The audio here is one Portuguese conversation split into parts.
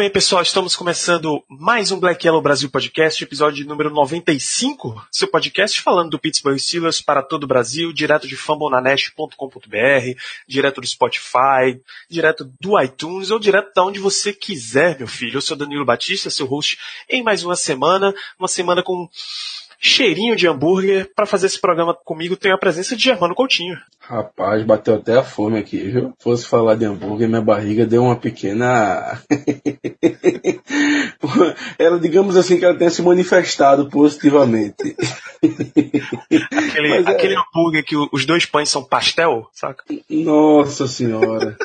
bem, pessoal, estamos começando mais um Black Yellow Brasil Podcast, episódio número 95, seu podcast falando do Pittsburgh Steelers para todo o Brasil, direto de fambonanet.com.br, direto do Spotify, direto do iTunes ou direto de onde você quiser, meu filho. Eu sou Danilo Batista, seu host em mais uma semana, uma semana com cheirinho de hambúrguer. Para fazer esse programa comigo, tenho a presença de Germano Coutinho. Rapaz, bateu até a fome aqui, viu? Fosse falar de hambúrguer, minha barriga deu uma pequena. ela, digamos assim, que ela tenha se manifestado positivamente. Aquele, Mas é- aquele hambúrguer que os dois pães são pastel, saca? Nossa senhora.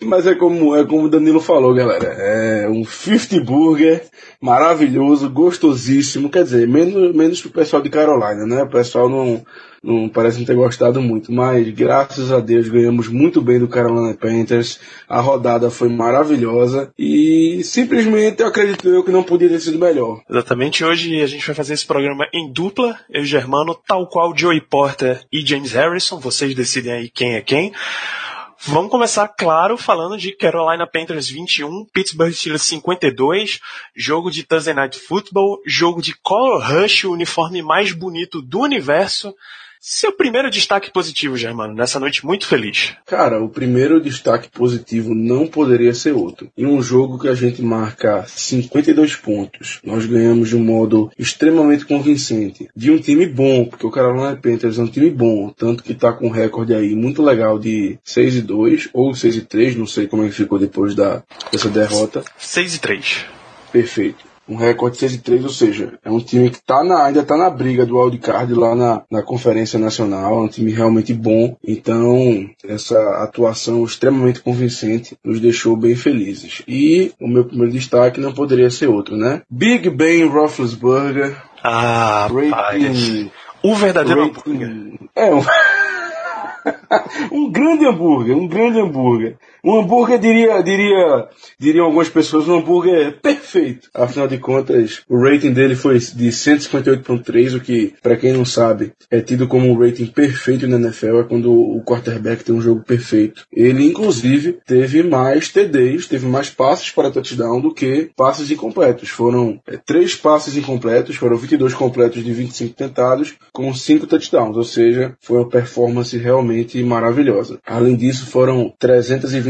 Mas é como, é como o Danilo falou, galera. É um 50 burger maravilhoso, gostosíssimo. Quer dizer, menos, menos pro pessoal de Carolina, né? O pessoal não, não parece não ter gostado muito. Mas graças a Deus ganhamos muito bem do Carolina Panthers. A rodada foi maravilhosa. E simplesmente eu acredito eu que não podia ter sido melhor. Exatamente, hoje a gente vai fazer esse programa em dupla, eu e Germano, tal qual Joey Porter e James Harrison, vocês decidem aí quem é quem. Vamos começar, claro, falando de Carolina Panthers 21, Pittsburgh Steelers 52, jogo de Thursday Night Football, jogo de Color Rush, o uniforme mais bonito do universo. Seu primeiro destaque positivo, Germano, nessa noite muito feliz. Cara, o primeiro destaque positivo não poderia ser outro. Em um jogo que a gente marca 52 pontos, nós ganhamos de um modo extremamente convincente. De um time bom, porque o Carolina Panthers é um time bom, tanto que tá com um recorde aí muito legal de 6 e 2 ou 6 e 3, não sei como é que ficou depois da, dessa derrota. 6 e 3. Perfeito. Um recorde 6 e 3, ou seja, é um time que tá na, ainda tá na briga do wildcard lá na, na Conferência Nacional, é um time realmente bom. Então, essa atuação extremamente convincente nos deixou bem felizes. E o meu primeiro destaque não poderia ser outro, né? Big Ben Roethlisberger, Ah, rating... O verdadeiro hambúrguer. rating é um... um grande hambúrguer, um grande hambúrguer. Um hambúrguer, diria, diria, diriam algumas pessoas, um hambúrguer perfeito. Afinal de contas, o rating dele foi de 158.3, o que, para quem não sabe, é tido como um rating perfeito na NFL, é quando o quarterback tem um jogo perfeito. Ele, inclusive, teve mais TDs, teve mais passes para touchdown do que passes incompletos. Foram é, três passes incompletos, foram 22 completos de 25 tentados, com cinco touchdowns, ou seja, foi uma performance realmente maravilhosa. Além disso, foram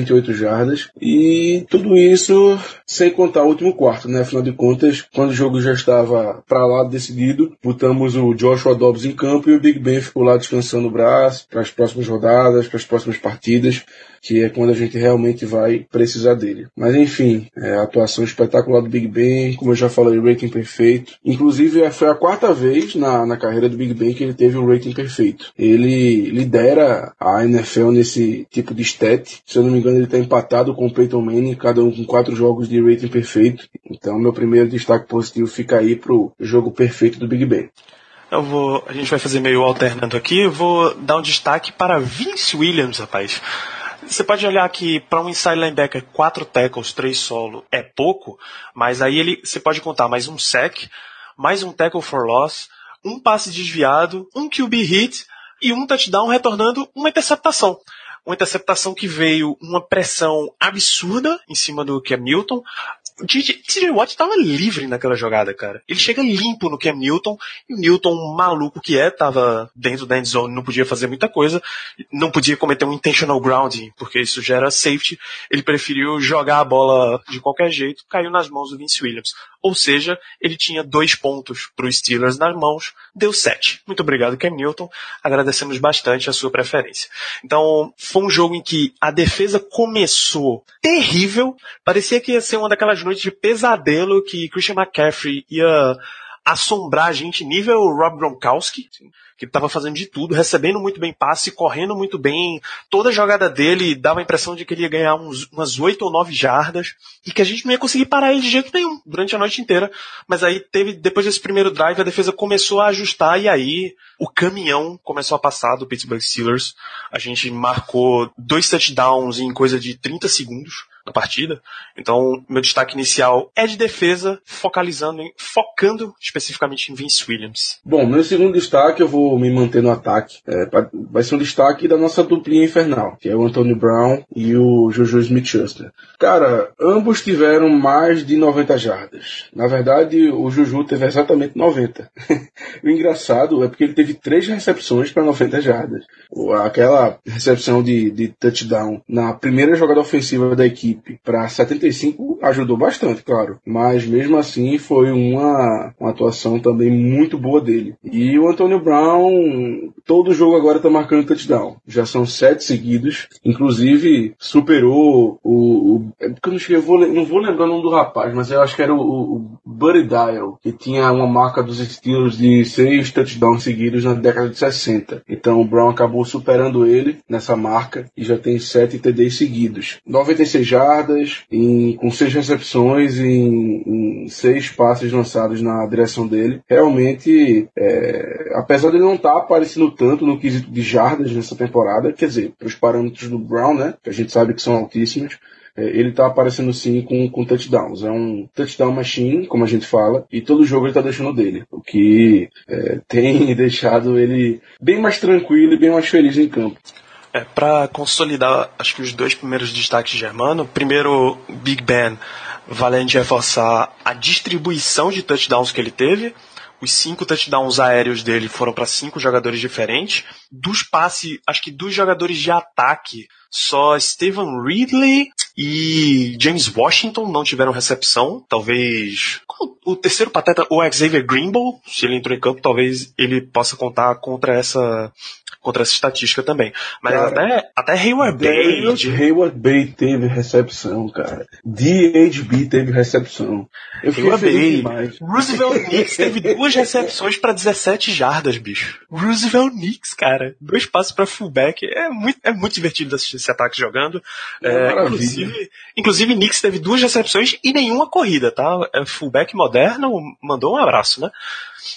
328 jardas e tudo isso sem contar o último quarto, né? Afinal de contas, quando o jogo já estava para lá decidido, botamos o Joshua Dobbs em campo e o Big Ben ficou lá descansando o braço para as próximas rodadas, para as próximas partidas que é quando a gente realmente vai precisar dele. Mas enfim, é, atuação espetacular do Big Ben, como eu já falei, rating perfeito. Inclusive, é, foi a quarta vez na, na carreira do Big Ben que ele teve um rating perfeito. Ele lidera a NFL nesse tipo de stat. Se eu não me engano, ele está empatado com o Peyton Manning, cada um com quatro jogos de rating perfeito. Então, meu primeiro destaque positivo fica aí pro jogo perfeito do Big Ben. Eu vou, a gente vai fazer meio alternando aqui. Eu vou dar um destaque para Vince Williams, rapaz. Você pode olhar que para um inside linebacker, quatro tackles, três solo é pouco, mas aí ele, você pode contar mais um sack, mais um tackle for loss, um passe desviado, um QB hit e um touchdown retornando uma interceptação. Uma interceptação que veio uma pressão absurda em cima do Cam Newton. O TJ Watt estava livre naquela jogada, cara. Ele chega limpo no Cam Newton, e o Newton, maluco que é, estava dentro da endzone, não podia fazer muita coisa, não podia cometer um intentional grounding, porque isso gera safety. Ele preferiu jogar a bola de qualquer jeito, caiu nas mãos do Vince Williams. Ou seja, ele tinha dois pontos para os Steelers nas mãos, deu sete. Muito obrigado, Cam Newton. Agradecemos bastante a sua preferência. Então, foi um jogo em que a defesa começou terrível. Parecia que ia ser uma daquelas noites de pesadelo que Christian McCaffrey ia assombrar a gente nível Rob Gronkowski, que estava fazendo de tudo, recebendo muito bem passe, correndo muito bem. Toda jogada dele dava a impressão de que ele ia ganhar uns, umas oito ou nove jardas e que a gente não ia conseguir parar ele de jeito nenhum durante a noite inteira. Mas aí teve, depois desse primeiro drive, a defesa começou a ajustar e aí o caminhão começou a passar do Pittsburgh Steelers. A gente marcou dois touchdowns em coisa de 30 segundos na partida. Então, meu destaque inicial é de defesa, focalizando em, focando especificamente em Vince Williams. Bom, meu segundo destaque eu vou me manter no ataque. É, vai ser um destaque da nossa duplinha infernal, que é o Antonio Brown e o Jojo Smith-Schuster. Cara, ambos tiveram mais de 90 jardas. Na verdade, o Juju teve exatamente 90. o engraçado é porque ele teve três recepções para 90 jardas. Aquela recepção de, de touchdown na primeira jogada ofensiva da equipe equipe para 75 ajudou bastante, claro. Mas mesmo assim foi uma, uma atuação também muito boa dele. E o Antônio Brown, todo jogo agora está marcando touchdown. Já são sete seguidos. Inclusive, superou o. o é porque eu não, cheguei, eu vou, não vou lembrar o nome do rapaz, mas eu acho que era o, o, Buddy Dial, que tinha uma marca dos estilos de seis touchdowns seguidos na década de 60. Então o Brown acabou superando ele nessa marca e já tem sete TDs seguidos. 96 já jardas, em, com seis recepções em, em, seis passes lançados na direção dele. Realmente, é, apesar de ele não estar tá aparecendo tanto no quesito de jardas nessa temporada, quer dizer, para os parâmetros do Brown, né, que a gente sabe que são altíssimos, é, ele está aparecendo sim com, com touchdowns. É um touchdown machine, como a gente fala, e todo jogo ele está deixando dele, o que é, tem deixado ele bem mais tranquilo e bem mais feliz em campo. É, para consolidar, acho que os dois primeiros destaques de Germano, primeiro, Big Ben, valendo reforçar a distribuição de touchdowns que ele teve. Os cinco touchdowns aéreos dele foram para cinco jogadores diferentes. Dos passes, acho que dos jogadores de ataque, só Steven Ridley e James Washington não tiveram recepção. Talvez o terceiro pateta, o Xavier Greenbow, se ele entrou em campo, talvez ele possa contar contra essa contra essa estatística também. Mas cara, até, até Hayward Bay. Hayward Bay teve recepção, cara. DHB teve recepção. Eu Hayward Bay. Demais. Roosevelt Knicks teve duas recepções para 17 jardas, bicho. Roosevelt Knicks, cara. Dois passos para fullback. É muito, é muito divertido assistir esse ataque jogando. É, é, inclusive, inclusive, Knicks teve duas recepções e nenhuma corrida, tá? É fullback moderno mandou um abraço, né?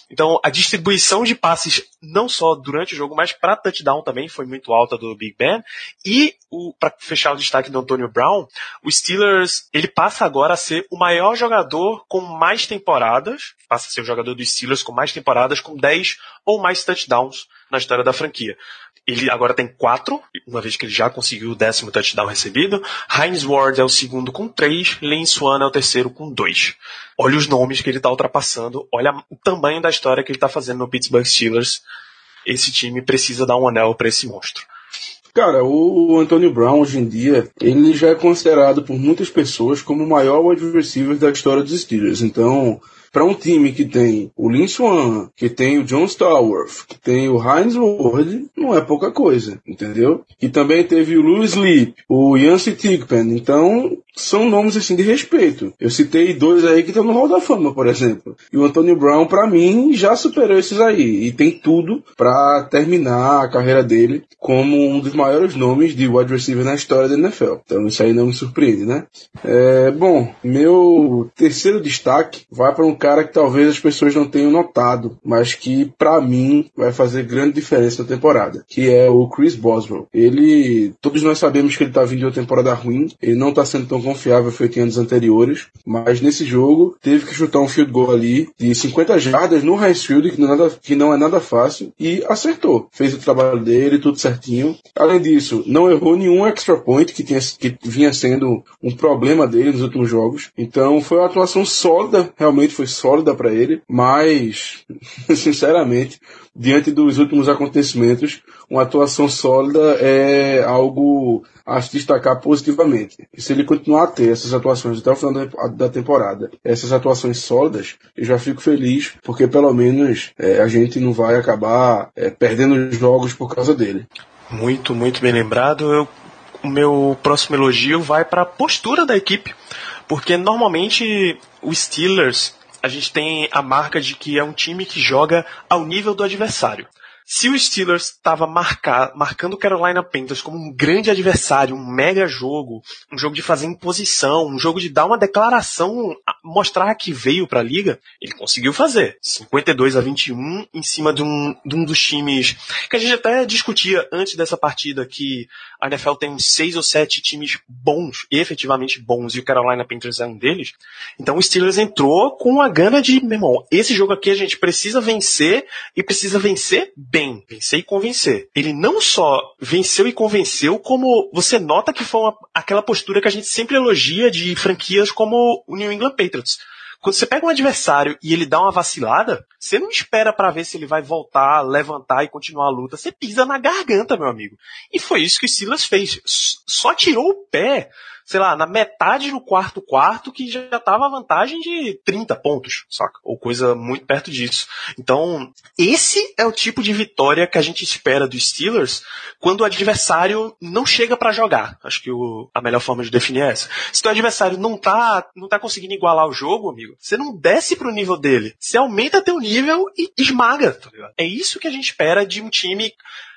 Então, a distribuição de passes, não só durante o jogo, mas para touchdown também foi muito alta do Big Ben. E, para fechar o destaque do Antonio Brown, o Steelers, ele passa agora a ser o maior jogador com mais temporadas, passa a ser o jogador dos Steelers com mais temporadas, com 10 ou mais touchdowns na história da franquia. Ele agora tem quatro, uma vez que ele já conseguiu o décimo touchdown recebido. Heinz Ward é o segundo com três, Lane Swan é o terceiro com dois. Olha os nomes que ele está ultrapassando, olha o tamanho da história que ele está fazendo no Pittsburgh Steelers. Esse time precisa dar um anel para esse monstro. Cara, o Antonio Brown hoje em dia, ele já é considerado por muitas pessoas como o maior wide receiver da história dos Steelers. Então, para um time que tem o Lin Swan, que tem o John Starworth, que tem o Heinz Ward, não é pouca coisa, entendeu? E também teve o Louis Leap, o Yancey Tigpen, então são nomes assim de respeito. Eu citei dois aí que estão no Hall da Fama, por exemplo. E o Antonio Brown, para mim, já superou esses aí. E tem tudo para terminar a carreira dele como um dos maiores nomes de wide receiver na história da NFL. Então isso aí não me surpreende, né? É, bom, meu terceiro destaque vai para um cara que talvez as pessoas não tenham notado, mas que para mim vai fazer grande diferença na temporada, que é o Chris Boswell. Ele, todos nós sabemos que ele tá vindo de uma temporada ruim, ele não tá sendo tão confiável feito em anos anteriores, mas nesse jogo teve que chutar um field goal ali de 50 jardas no high field, que não, é nada, que não é nada fácil, e acertou. Fez o trabalho dele, tudo certinho. Além disso, não errou nenhum extra point que, tinha, que vinha sendo um problema dele nos últimos jogos. Então foi uma atuação sólida, realmente foi sólida para ele, mas, sinceramente, diante dos últimos acontecimentos, uma atuação sólida é algo a se destacar positivamente. E se ele continuar a ter essas atuações até o final da temporada, essas atuações sólidas, eu já fico feliz, porque pelo menos é, a gente não vai acabar é, perdendo jogos por causa dele. Muito, muito bem lembrado. Eu, o meu próximo elogio vai para a postura da equipe, porque normalmente os Steelers a gente tem a marca de que é um time que joga ao nível do adversário. Se o Steelers estava marcando o Carolina Panthers como um grande adversário, um mega jogo, um jogo de fazer imposição, um jogo de dar uma declaração, mostrar que veio para a liga, ele conseguiu fazer. 52 a 21 em cima de um, de um dos times que a gente até discutia antes dessa partida que a NFL tem seis ou sete times bons, efetivamente bons, e o Carolina Panthers é um deles. Então o Steelers entrou com a gana de, meu irmão, esse jogo aqui a gente precisa vencer e precisa vencer bem bem, vencer e convencer. Ele não só venceu e convenceu, como você nota que foi uma, aquela postura que a gente sempre elogia de franquias como o New England Patriots. Quando você pega um adversário e ele dá uma vacilada, você não espera para ver se ele vai voltar, levantar e continuar a luta. Você pisa na garganta, meu amigo. E foi isso que o Silas fez. Só tirou o pé sei lá, na metade do quarto quarto que já estava a vantagem de 30 pontos, saca? Ou coisa muito perto disso. Então, esse é o tipo de vitória que a gente espera dos Steelers quando o adversário não chega para jogar. Acho que o, a melhor forma de definir é essa. Se o adversário não tá, não tá conseguindo igualar o jogo, amigo, você não desce pro nível dele. Você aumenta teu nível e esmaga, tá ligado? É isso que a gente espera de um time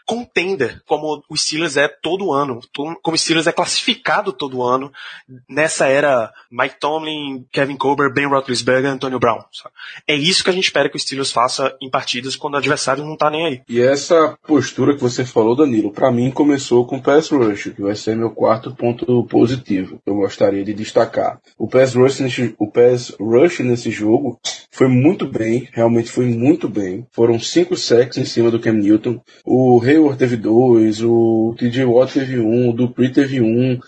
contender, como o Steelers é todo ano, como o Steelers é classificado todo ano, nessa era Mike Tomlin, Kevin Colbert, Ben Roethlisberger, Antonio Brown. Sabe? É isso que a gente espera que o Steelers faça em partidas quando o adversário não tá nem aí. E essa postura que você falou, Danilo, para mim começou com o pass rush, que vai ser meu quarto ponto positivo. Eu gostaria de destacar. O pass rush nesse, o pass rush nesse jogo foi muito bem, realmente foi muito bem. Foram cinco sacks em cima do Cam Newton. O Hayward teve dois, o TJ Watt teve um, o Dupree teve um.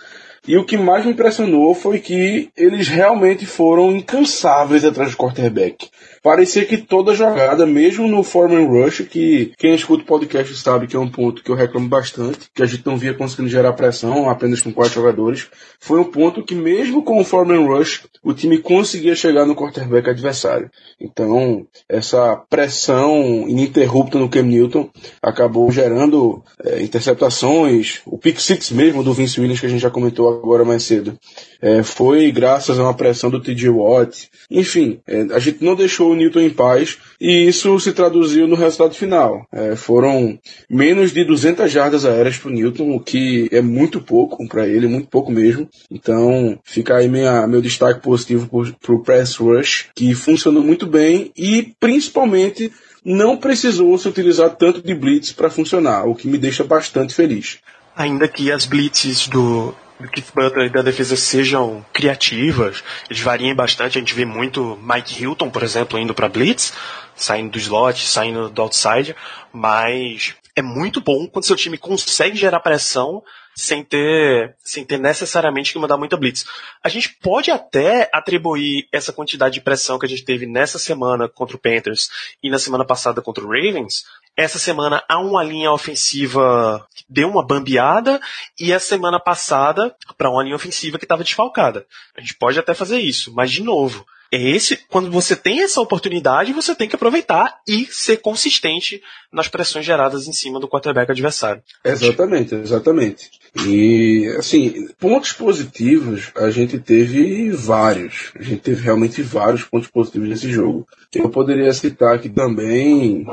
E o que mais me impressionou foi que eles realmente foram incansáveis atrás do quarterback parecia que toda jogada, mesmo no Foreman Rush, que quem escuta o podcast sabe que é um ponto que eu reclamo bastante, que a gente não via conseguindo gerar pressão apenas com quatro jogadores, foi um ponto que mesmo com o Foreman Rush, o time conseguia chegar no quarterback adversário. Então, essa pressão ininterrupta no Cam Newton acabou gerando é, interceptações, o pick six mesmo do Vince Williams que a gente já comentou agora mais cedo. É, foi graças a uma pressão do TJ Watt. Enfim, é, a gente não deixou o Newton em paz e isso se traduziu no resultado final. É, foram menos de 200 jardas aéreas para Newton, o que é muito pouco para ele, muito pouco mesmo. Então fica aí minha, meu destaque positivo para o press rush, que funcionou muito bem e principalmente não precisou se utilizar tanto de blitz para funcionar, o que me deixa bastante feliz. Ainda que as blitzes do, do Keith Butler e da defesa sejam criativas, eles variem bastante. A gente vê muito Mike Hilton, por exemplo, indo para blitz, saindo do slot, saindo do outside, mas é muito bom quando seu time consegue gerar pressão sem ter, sem ter necessariamente que mandar muita blitz. A gente pode até atribuir essa quantidade de pressão que a gente teve nessa semana contra o Panthers e na semana passada contra o Ravens essa semana há uma linha ofensiva que deu uma bambeada e a semana passada para uma linha ofensiva que estava desfalcada. A gente pode até fazer isso, mas de novo, é esse quando você tem essa oportunidade, você tem que aproveitar e ser consistente nas pressões geradas em cima do quarterback adversário. Exatamente, exatamente. E, assim, pontos positivos, a gente teve vários. A gente teve realmente vários pontos positivos nesse jogo. Eu poderia citar aqui também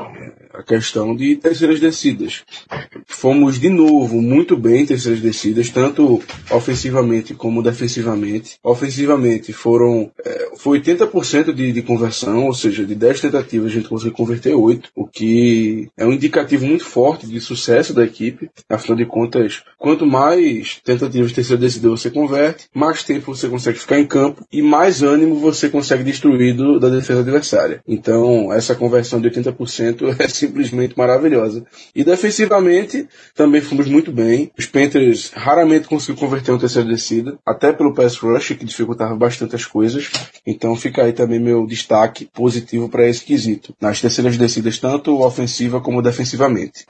a questão de terceiras descidas. Fomos de novo muito bem em terceiras descidas, tanto ofensivamente como defensivamente. Ofensivamente foram é, foi 80% de, de conversão, ou seja, de 10 tentativas a gente conseguiu converter 8, o que é um indicativo muito forte de sucesso da equipe. Afinal de contas, quanto mais tentativas de terceira descida você converte, mais tempo você consegue ficar em campo e mais ânimo você consegue destruir do, da defesa adversária. Então, essa conversão de 80% é simplesmente maravilhosa. E defensivamente, também fomos muito bem. Os Panthers raramente conseguiram converter uma terceira descida, até pelo pass rush, que dificultava bastante as coisas. Então, fica aí também meu destaque positivo para esse quesito. Nas terceiras descidas, tanto ofensiva como defensivamente.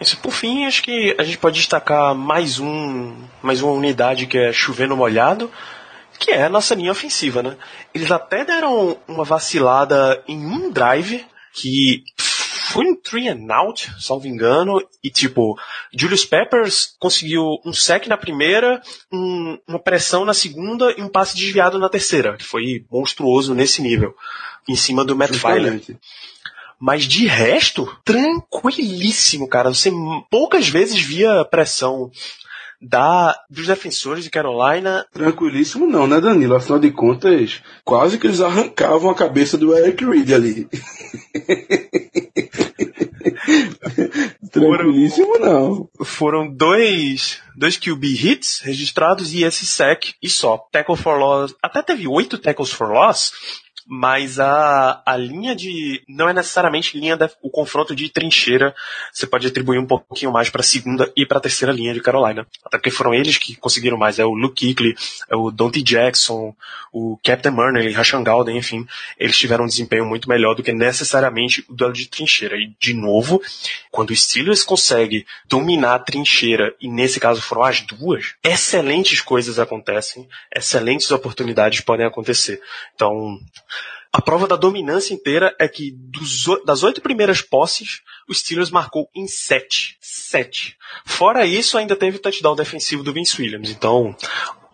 Isso, por fim, acho que a gente pode destacar mais um, mais uma unidade que é chovendo molhado, que é a nossa linha ofensiva, né? Eles até deram uma vacilada em um drive que foi um three and out, salvo engano, e tipo, Julius Peppers conseguiu um sec na primeira, um, uma pressão na segunda e um passe desviado na terceira, que foi monstruoso nesse nível. em cima do Matt Filer. Mas de resto, tranquilíssimo, cara. Você poucas vezes via pressão da, dos defensores de Carolina. Tranquilíssimo não, né, Danilo? Afinal de contas, quase que eles arrancavam a cabeça do Eric Reed ali. Tranquilíssimo não. Foram dois, dois QB hits registrados e esse sec e só. Tackle for loss. Até teve oito tackles for loss, mas a, a linha de. Não é necessariamente linha da, o confronto de trincheira. Você pode atribuir um pouquinho mais para a segunda e para a terceira linha de Carolina. Até porque foram eles que conseguiram mais. É o Luke Kuechly, é o Dante Jackson, o Captain Murray, Rashan Galden, enfim. Eles tiveram um desempenho muito melhor do que necessariamente o duelo de trincheira. E, de novo, quando o Steelers consegue dominar a trincheira, e nesse caso foram as duas, excelentes coisas acontecem, excelentes oportunidades podem acontecer. Então, a prova da dominância inteira é que dos das oito primeiras posses, o Steelers marcou em sete. Sete. Fora isso, ainda teve o touchdown defensivo do Vince Williams. Então,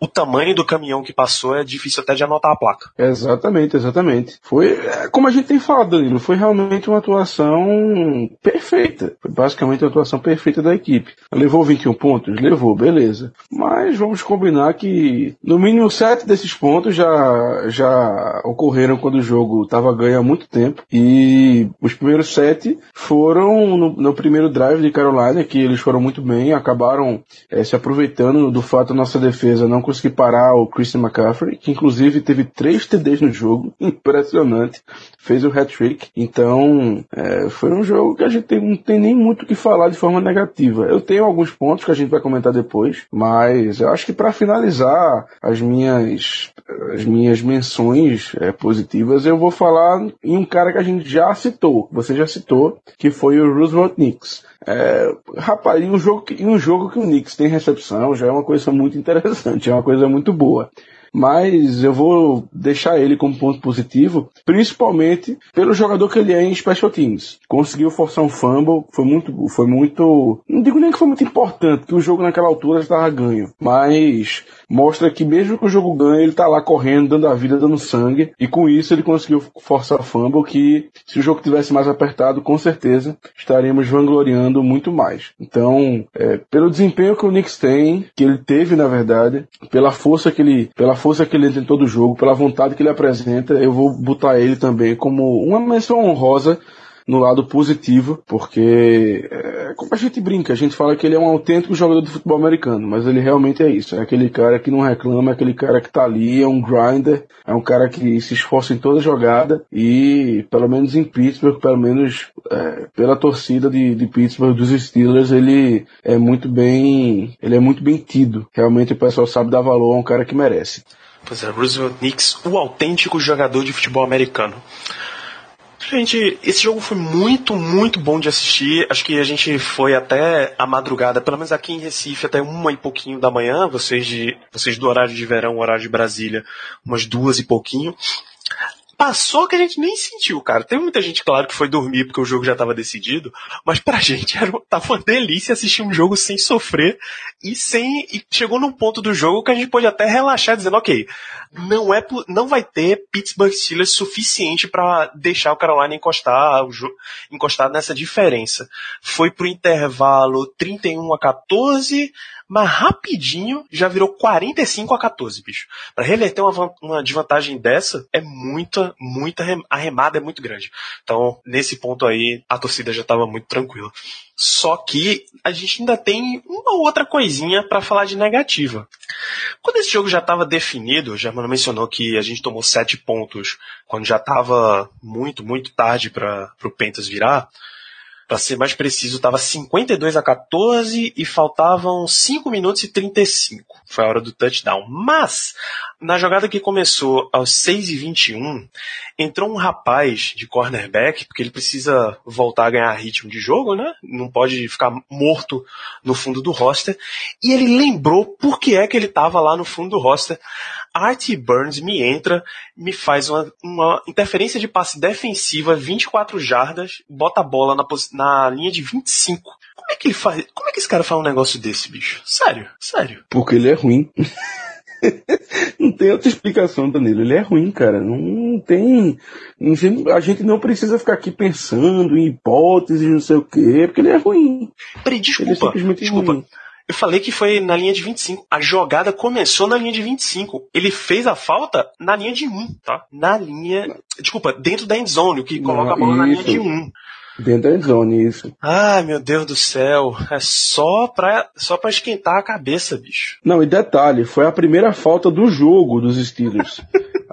o tamanho do caminhão que passou é difícil até de anotar a placa. Exatamente, exatamente. Foi, é, como a gente tem falado, Danilo, foi realmente uma atuação perfeita. Foi basicamente uma atuação perfeita da equipe. Levou 21 pontos? Levou, beleza. Mas vamos combinar que no mínimo sete desses pontos já, já ocorreram quando o jogo estava ganho há muito tempo. E os primeiros sete foram no, no primeiro drive de Carolina, que eles foram muito bem, acabaram eh, se aproveitando do fato nossa defesa não conseguir parar o Christian McCaffrey, que inclusive teve três TDs no jogo, impressionante, fez o hat-trick. Então, eh, foi um jogo que a gente tem- não tem nem muito o que falar de forma negativa. Eu tenho alguns pontos que a gente vai comentar depois, mas eu acho que para finalizar as minhas as minhas menções eh, positivas, eu vou falar em um cara que a gente já citou, você já citou, que foi o Roosevelt Knicks. É, rapaz, em um, jogo que, um jogo que o Knicks tem recepção já é uma coisa muito interessante, é uma coisa muito boa. Mas eu vou deixar ele como ponto positivo, principalmente pelo jogador que ele é em special teams. Conseguiu forçar um fumble, foi muito, foi muito, não digo nem que foi muito importante, que o jogo naquela altura já estava ganho, mas mostra que mesmo que o jogo ganhe, ele tá lá correndo, dando a vida, dando sangue, e com isso ele conseguiu forçar fumble que se o jogo tivesse mais apertado, com certeza estaríamos vangloriando muito mais. Então, é, pelo desempenho que o Knicks tem, que ele teve na verdade, pela força que ele, pela força que ele entra em todo jogo, pela vontade que ele apresenta, eu vou botar ele também como uma menção honrosa no lado positivo, porque é, como a gente brinca, a gente fala que ele é um autêntico jogador de futebol americano, mas ele realmente é isso, é aquele cara que não reclama, é aquele cara que tá ali, é um grinder, é um cara que se esforça em toda jogada e pelo menos em Pittsburgh, pelo menos é, pela torcida de, de Pittsburgh dos Steelers, ele é muito bem, ele é muito bem tido. Realmente o pessoal sabe dar valor a um cara que merece. Pois é, Roosevelt Knicks, o autêntico jogador de futebol americano. Gente, esse jogo foi muito, muito bom de assistir. Acho que a gente foi até a madrugada, pelo menos aqui em Recife, até uma e pouquinho da manhã. Vocês, de, vocês do horário de verão, horário de Brasília, umas duas e pouquinho. Passou que a gente nem sentiu, cara. Teve muita gente, claro, que foi dormir porque o jogo já estava decidido, mas pra gente era, tava uma delícia assistir um jogo sem sofrer e sem. E chegou num ponto do jogo que a gente pôde até relaxar, dizendo, ok, não, é, não vai ter Pittsburgh Steelers suficiente para deixar o Carolina encostar, o encostar nessa diferença. Foi pro intervalo 31 a 14, mas rapidinho já virou 45 a 14, bicho. Para reverter uma, uma desvantagem dessa, é muita, muita a remada é muito grande. Então, nesse ponto aí, a torcida já estava muito tranquila. Só que a gente ainda tem uma outra coisinha para falar de negativa. Quando esse jogo já estava definido, o Germano mencionou que a gente tomou sete pontos quando já estava muito, muito tarde para o Pentas virar. Para ser mais preciso, estava 52 a 14 e faltavam 5 minutos e 35. Foi a hora do touchdown. Mas, na jogada que começou aos 6 e 21, entrou um rapaz de cornerback, porque ele precisa voltar a ganhar ritmo de jogo, né? Não pode ficar morto no fundo do roster. E ele lembrou por que é que ele estava lá no fundo do roster. Artie Burns me entra, me faz uma, uma interferência de passe defensiva, 24 jardas, bota a bola na, na linha de 25. Como é que ele faz? Como é que esse cara faz um negócio desse, bicho? Sério, sério. Porque ele é ruim. não tem outra explicação, Danilo. Ele é ruim, cara. Não tem. A gente não precisa ficar aqui pensando em hipóteses, não sei o quê, porque ele é ruim. Peraí, desculpa. Ele é desculpa. ruim. Eu falei que foi na linha de 25. A jogada começou na linha de 25. Ele fez a falta na linha de 1, tá? Na linha. Desculpa, dentro da endzone, o que coloca a bola na linha de 1. Dentro da endzone, isso. Ai, meu Deus do céu. É só pra, só pra esquentar a cabeça, bicho. Não, e detalhe, foi a primeira falta do jogo dos Steelers.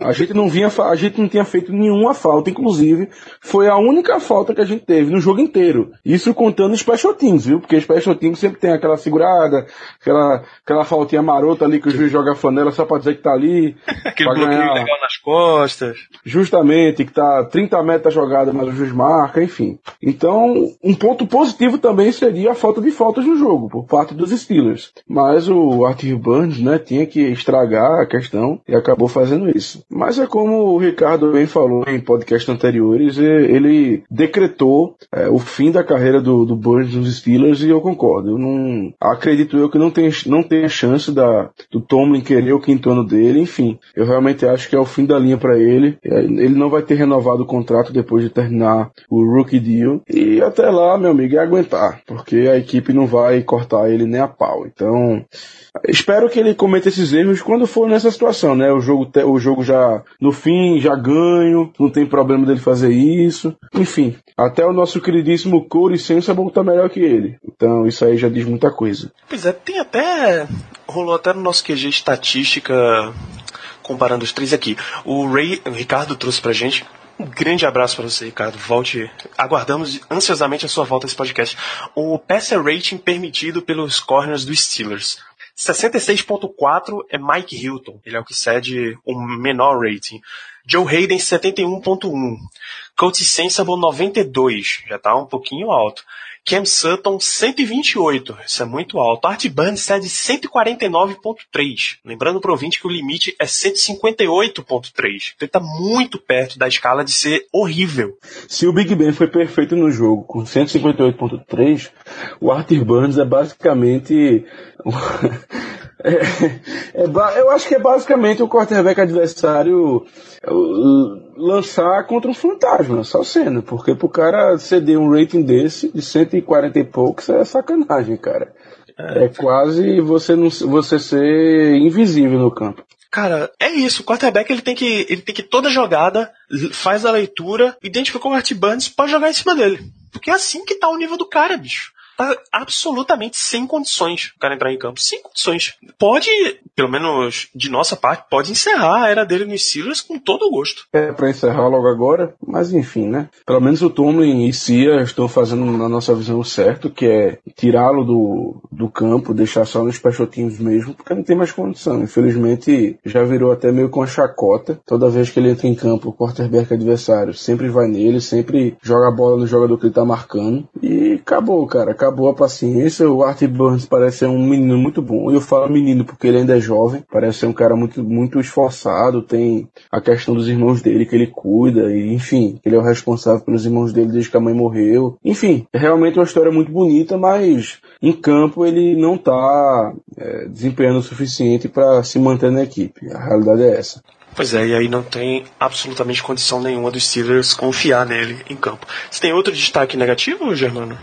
A gente não vinha, a gente não tinha feito nenhuma falta, inclusive, foi a única falta que a gente teve no jogo inteiro. Isso contando os special teams, viu? Porque os special teams sempre tem aquela segurada, aquela, aquela faltinha marota ali que o juiz joga a flanela só pra dizer que tá ali. Aquele bloqueio ganhar. legal nas costas. Justamente, que tá 30 metros da jogada, mas o juiz marca, enfim. Então, um ponto positivo também seria a falta de faltas no jogo, por parte dos Steelers. Mas o Arthur Burns, né, tinha que estragar a questão e acabou fazendo isso. Mas é como o Ricardo bem falou em podcasts anteriores, ele decretou é, o fim da carreira do, do Burns nos Steelers e eu concordo. Eu não acredito eu que não tem, não tem chance da, do Tomlin querer o quinto ano dele, enfim. Eu realmente acho que é o fim da linha para ele. É, Ele não vai ter renovado o contrato depois de terminar o rookie E até lá, meu amigo, é aguentar, porque a equipe não vai cortar ele nem a pau. Então, espero que ele cometa esses erros quando for nessa situação, né? O jogo, te- o jogo já, no fim, já ganho, não tem problema dele fazer isso. Enfim, até o nosso queridíssimo Corey Sensible tá melhor que ele. Então, isso aí já diz muita coisa. Pois é, tem até. Rolou até no nosso QG estatística, comparando os três aqui. O Ray, o Ricardo trouxe pra gente. Um grande abraço pra você, Ricardo. Volte. Aguardamos ansiosamente a sua volta a esse podcast. O passer rating permitido pelos corners dos Steelers. 66.4 é Mike Hilton. Ele é o que cede o menor rating. Joe Hayden 71.1. Coach Sensible 92. Já tá um pouquinho alto. Cam Sutton 128, isso é muito alto. Art Burns cede 149.3. Lembrando pro ouvinte que o limite é 158.3. Então ele tá muito perto da escala de ser horrível. Se o Big Ben foi perfeito no jogo com 158.3, o Arthur Burns é basicamente. É- é eu acho que é basicamente o quarterback adversário lançar contra um fantasma, só sendo, porque pro cara ceder um rating desse, de 140 e poucos, é sacanagem, cara. É quase você, não, você ser invisível no campo. Cara, é isso. O quarterback ele tem que, ele tem que toda jogada faz a leitura, identificou o Art Burns pode jogar em cima dele. Porque é assim que tá o nível do cara, bicho. Tá absolutamente sem condições o cara entrar em campo. Sem condições. Pode, pelo menos de nossa parte, pode encerrar a era dele nos Steelers com todo o gosto. É pra encerrar logo agora, mas enfim, né? Pelo menos o Tomlin e Cia estão fazendo na nossa visão certo, que é tirá-lo do, do campo, deixar só nos teams mesmo, porque não tem mais condição. Infelizmente, já virou até meio com a chacota. Toda vez que ele entra em campo, o quarterback adversário sempre vai nele, sempre joga a bola no jogador que ele tá marcando. E acabou, cara. Acabou a paciência. O Art Burns parece ser um menino muito bom. Eu falo menino porque ele ainda é jovem. Parece ser um cara muito, muito esforçado. Tem a questão dos irmãos dele que ele cuida. E, enfim, ele é o responsável pelos irmãos dele desde que a mãe morreu. Enfim, é realmente uma história muito bonita, mas em campo ele não tá é, desempenhando o suficiente para se manter na equipe. A realidade é essa. Pois é, e aí não tem absolutamente condição nenhuma dos Steelers confiar nele em campo. Você tem outro destaque negativo, Germano?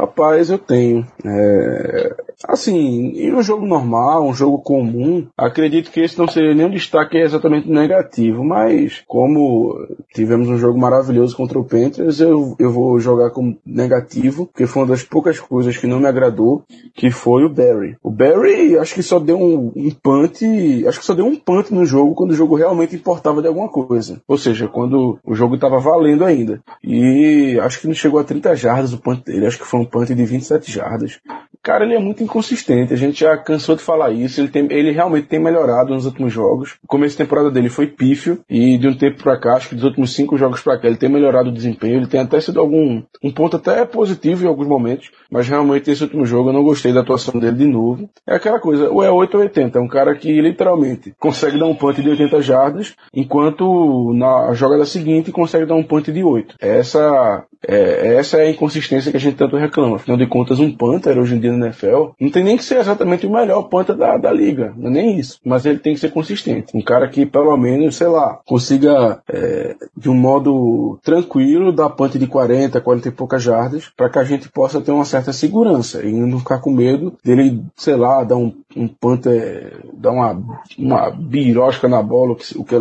Rapaz, eu tenho. É, Assim, em um jogo normal, um jogo comum, acredito que esse não seria nenhum destaque exatamente negativo, mas como tivemos um jogo maravilhoso contra o Panthers, eu, eu vou jogar como negativo, porque foi uma das poucas coisas que não me agradou, que foi o Barry. O Barry, acho que só deu um, um punt, acho que só deu um punt no jogo quando o jogo realmente importava de alguma coisa. Ou seja, quando o jogo estava valendo ainda. E acho que não chegou a 30 jardas o punt dele, acho que foi um punt de 27 jardas. Cara, ele é muito inconsistente. A gente já cansou de falar isso. Ele, tem, ele realmente tem melhorado nos últimos jogos. O começo da temporada dele foi pífio. E de um tempo pra cá, acho que dos últimos cinco jogos pra cá, ele tem melhorado o desempenho. Ele tem até sido algum um ponto até positivo em alguns momentos. Mas realmente esse último jogo eu não gostei da atuação dele de novo. É aquela coisa, ou é 8 ou 80. É um cara que literalmente consegue dar um punt de 80 jardas, enquanto na jogada seguinte consegue dar um punt de 8. Essa É, essa é a inconsistência que a gente tanto reclama. Afinal de contas, um Panther hoje em dia no NFL não tem nem que ser exatamente o melhor Panther da, da liga. Não é nem isso. Mas ele tem que ser consistente. Um cara que, pelo menos, sei lá, consiga, é, de um modo tranquilo, dar punch de 40, 40 e poucas jardas, para que a gente possa ter uma certa segurança e não ficar com medo dele, sei lá, dar um, um Panther, dar uma, uma birosca na bola, o que, o que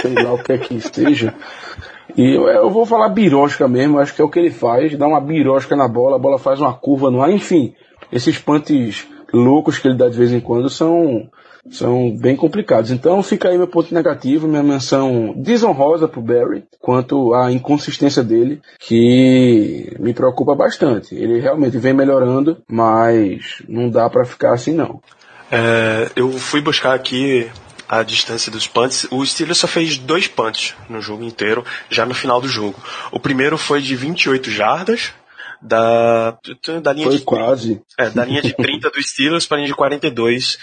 sei lá o que é que esteja. E eu, eu vou falar birosca mesmo, acho que é o que ele faz, dá uma birosca na bola, a bola faz uma curva no ar, enfim, esses punts loucos que ele dá de vez em quando são são bem complicados. Então fica aí meu ponto negativo, minha menção desonrosa pro Barry, quanto à inconsistência dele, que me preocupa bastante. Ele realmente vem melhorando, mas não dá para ficar assim não. É, eu fui buscar aqui a distância dos punts. O Steelers só fez dois punts no jogo inteiro, já no final do jogo. O primeiro foi de 28 jardas, da, da linha Foi de quase. é, da linha de 30 do Steelers para a linha de 42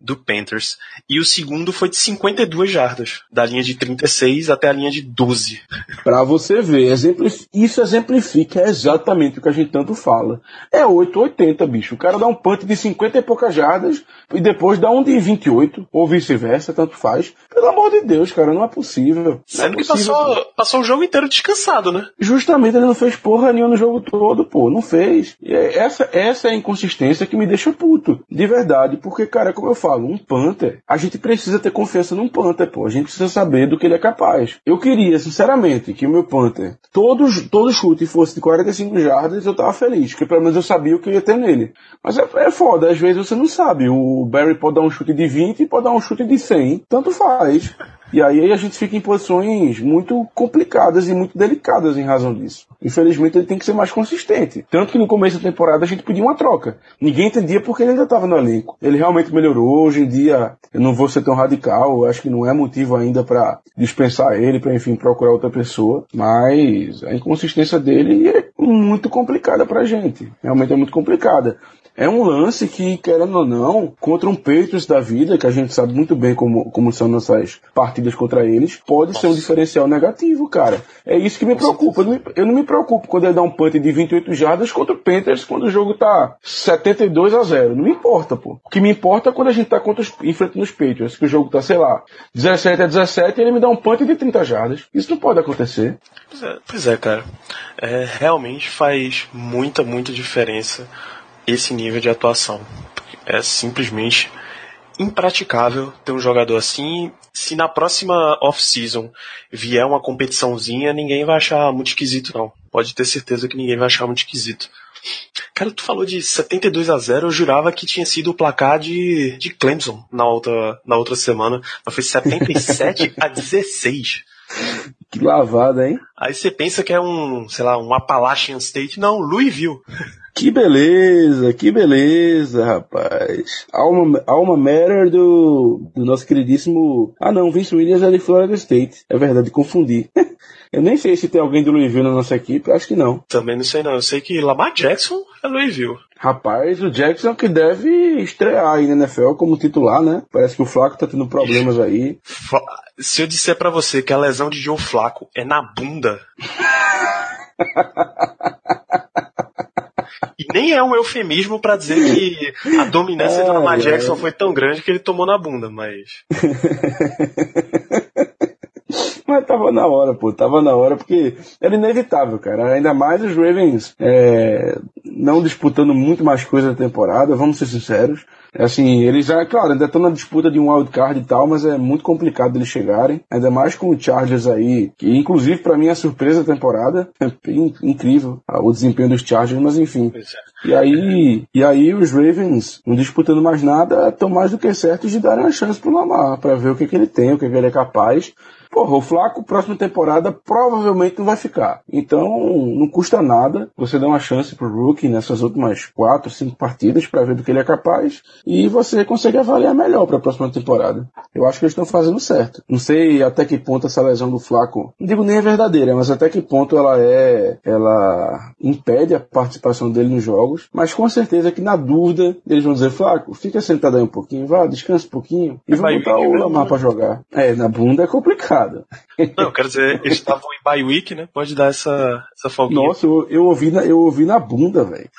do Panthers. E o segundo foi de 52 jardas, da linha de 36 até a linha de 12. Pra você ver, exemplif- isso exemplifica exatamente o que a gente tanto fala. É 880, bicho. O cara dá um punch de 50 e poucas jardas e depois dá um de 28, ou vice-versa, tanto faz. Pelo amor de Deus, cara, não é possível. É Sendo que possível, passou, passou o jogo inteiro descansado, né? Justamente ele não fez porra nenhuma no jogo todo, pô. Não fez. E é- essa, essa é a inconsistência que me deixa puto. De verdade. Porque, cara, como eu falo, um Panther, a gente precisa ter confiança num Panther, pô. A gente precisa saber do que ele é capaz. Eu queria, sinceramente, que o meu Panther, todo, todo chute fosse de 45 jardas, eu tava feliz. Porque pelo menos eu sabia o que eu ia ter nele. Mas é, é foda, às vezes você não sabe. O Barry pode dar um chute de 20 e pode dar um chute de 100. Tanto faz. E aí a gente fica em posições muito complicadas e muito delicadas em razão disso. Infelizmente ele tem que ser mais consistente. Tanto que no começo da temporada a gente pediu uma troca. Ninguém entendia porque ele ainda estava no elenco. Ele realmente melhorou. Hoje em dia eu não vou ser tão radical. Eu acho que não é motivo ainda para dispensar ele, para enfim procurar outra pessoa. Mas a inconsistência dele é muito complicada pra gente. Realmente é muito complicada. É um lance que, querendo ou não, contra um Patriots da vida, que a gente sabe muito bem como, como são nossas partidas contra eles, pode ser um diferencial negativo, cara. É isso que me preocupa. Eu não me, eu não me preocupo quando ele dá um punt de 28 jardas contra o Panthers quando o jogo tá 72 a 0. Não me importa, pô. O que me importa é quando a gente tá contra os, enfrentando os Patriots, que o jogo tá, sei lá, 17 a 17 e ele me dá um punt de 30 jardas. Isso não pode acontecer. Pois é, pois é cara. É, realmente faz muita, muita diferença esse nível de atuação. É simplesmente impraticável ter um jogador assim. Se na próxima off-season vier uma competiçãozinha, ninguém vai achar muito esquisito, não. Pode ter certeza que ninguém vai achar muito esquisito. Cara, tu falou de 72 a 0, eu jurava que tinha sido o placar de, de Clemson na outra, na outra semana, mas foi 77 a 16. Que lavada, hein? Aí você pensa que é um, sei lá, um Appalachian State. Não, Louisville. Que beleza, que beleza, rapaz. Alma, alma matter do, do nosso queridíssimo. Ah, não, Vince Williams é de Florida State. É verdade, confundi. Eu nem sei se tem alguém do Louisville na nossa equipe, acho que não. Também não sei não. Eu sei que Lamar Jackson é Louisville. Rapaz, o Jackson é que deve estrear aí na NFL como titular, né? Parece que o Flaco tá tendo problemas aí. Se eu disser pra você que a lesão de Joe Flaco é na bunda. E nem é um eufemismo pra dizer que a dominância do Ai, Lamar. Jackson foi tão grande que ele tomou na bunda, mas. Mas tava na hora, pô, tava na hora, porque era inevitável, cara. Ainda mais os Ravens é, não disputando muito mais coisa da temporada, vamos ser sinceros. Assim, eles já, claro, ainda estão na disputa de um wild card e tal, mas é muito complicado eles chegarem. Ainda mais com o Chargers aí, que inclusive pra mim é surpresa da temporada. É incrível ah, o desempenho dos Chargers, mas enfim. É. E aí, e aí os Ravens, não disputando mais nada, estão mais do que certos de darem uma chance pro Lamar, pra ver o que, que ele tem, o que, que ele é capaz. Porra, o Flaco, próxima temporada, provavelmente não vai ficar. Então, não custa nada você dar uma chance pro Rookie nessas últimas quatro, cinco partidas para ver do que ele é capaz e você consegue avaliar melhor para a próxima temporada. Eu acho que eles estão fazendo certo. Não sei até que ponto essa lesão do Flaco, não digo nem é verdadeira, mas até que ponto ela é, ela impede a participação dele nos jogos, mas com certeza que na dúvida eles vão dizer, Flaco, fica sentado aí um pouquinho, vá, descansa um pouquinho e vamos Vai botar o mesmo, Lamar né? pra jogar. É, na bunda é complicado. Errado. Não, quero dizer, eles estavam em bye week, né? Pode dar essa, essa folguinha. Nossa, eu, eu, ouvi, na, eu ouvi na bunda, velho.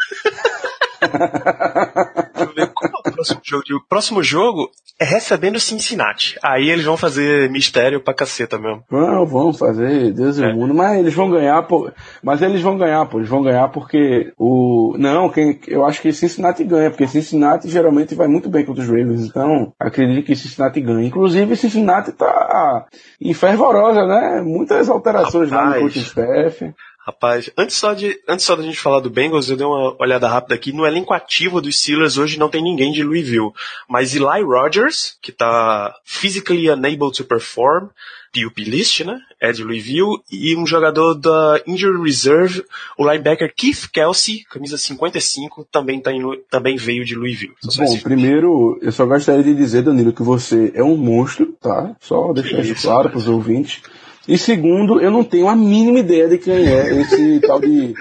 É próximo jogo. O próximo jogo é recebendo Cincinnati. Aí eles vão fazer mistério pra caceta mesmo. Vão, vão fazer, Deus e É. o mundo, mas eles vão ganhar, pô. Mas eles vão ganhar, pô. Eles vão ganhar porque o. Não, quem, eu acho que Cincinnati ganha, porque Cincinnati geralmente vai muito bem contra os Ravens. Então, acredito que Cincinnati ganha. Inclusive, Cincinnati tá em fervorosa, né? Muitas alterações lá no Rapaz. coaching staff. Rapaz, antes só, de, antes só da gente falar do Bengals, eu dei uma olhada rápida aqui. No elenco ativo dos Steelers hoje não tem ninguém de Louisville. Mas Eli Rogers, que tá physically unable to perform, PUP list, né? É de Louisville. E um jogador da Injury Reserve, o linebacker Keith Kelsey, camisa 55, também, tá em, também veio de Louisville. Bom, primeiro, eu só gostaria de dizer, Danilo, que você é um monstro, tá? Só deixar isso isso, claro os ouvintes. E segundo, eu não tenho a mínima ideia de quem é esse tal de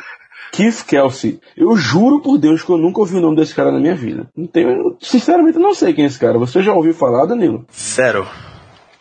Keith Kelsey. Eu juro por Deus que eu nunca ouvi o nome desse cara na minha vida. Não tenho, sinceramente, eu não sei quem é esse cara. Você já ouviu falar, Danilo? Zero.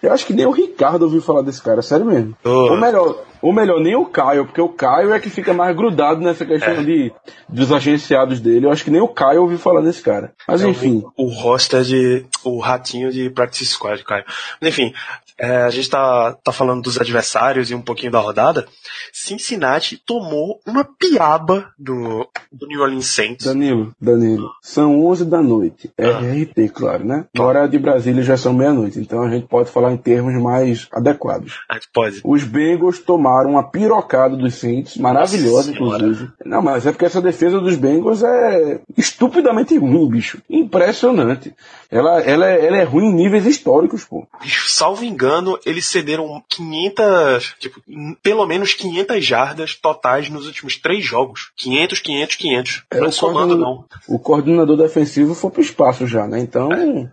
Eu acho que nem o Ricardo ouviu falar desse cara, sério mesmo. Ô. Ou melhor, ou melhor, nem o Caio, porque o Caio é que fica mais grudado nessa questão É. de dos agenciados dele. Eu acho que nem o Caio ouviu falar desse cara. Mas enfim. O roster de. O ratinho de Practice Squad, Caio. Mas, enfim, é, a gente tá, tá falando dos adversários e um pouquinho da rodada. Cincinnati tomou uma piaba do, do New Orleans Saints. Danilo, Danilo, são 11 da noite. É Ah. RT, claro, né? Agora de Brasília já são meia-noite, então a gente pode falar em termos mais adequados. A gente pode. Os Bengals tomaram uma pirocada dos Saints, maravilhosa, inclusive. Não, mas é porque essa defesa dos Bengals é estupidamente ruim, bicho. Impressionante. Ela, ela, é, ela é ruim em níveis históricos, pô. Bicho, salvo engano, eles cederam 500, tipo, pelo menos 500 jardas totais nos últimos três jogos. 500, 500, 500. É, não somando, não. O coordenador defensivo foi pro espaço já, né? Então,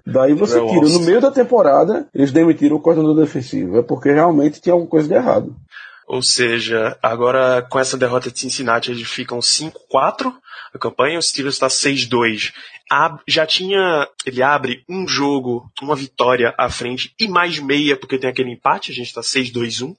daí você Terrell tira. No meio da temporada, eles demitiram o coordenador defensivo. É porque realmente tinha alguma coisa de errado. Ou seja, agora com essa derrota de Cincinnati, eles ficam 5-4 a campanha, o Steelers está 6-2. Já tinha, ele abre um jogo, uma vitória à frente e mais meia, porque tem aquele empate, a gente está 6-2-1.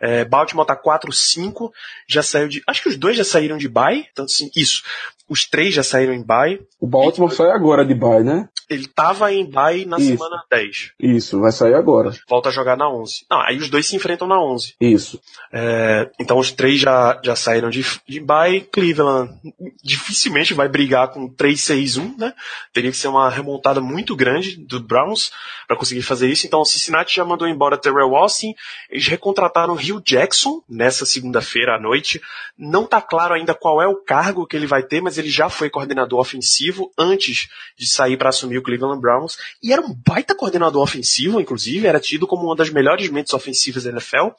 É, Baltimore está 4-5, já saiu de, acho que os dois já saíram de bye, tanto assim, isso. Os três já saíram em bye. O Baltimore sai agora de bye, né? Ele estava em bye na Isso. semana 10. Isso, vai sair agora. Volta a jogar na 11. Não, aí os dois se enfrentam na 11. Isso. É, então os três já, já saíram de, de bye. Cleveland dificilmente vai brigar com 3-6-1, né? Teria que ser uma remontada muito grande do Browns para conseguir fazer isso. Então o Cincinnati já mandou embora Terrell Austin. Eles recontrataram Rio Jackson nessa segunda-feira à noite. Não tá claro ainda qual é o cargo que ele vai ter, mas ele já foi coordenador ofensivo antes de sair para assumir o Cleveland Browns. E era um baita coordenador ofensivo, inclusive, era tido como uma das melhores mentes ofensivas da NFL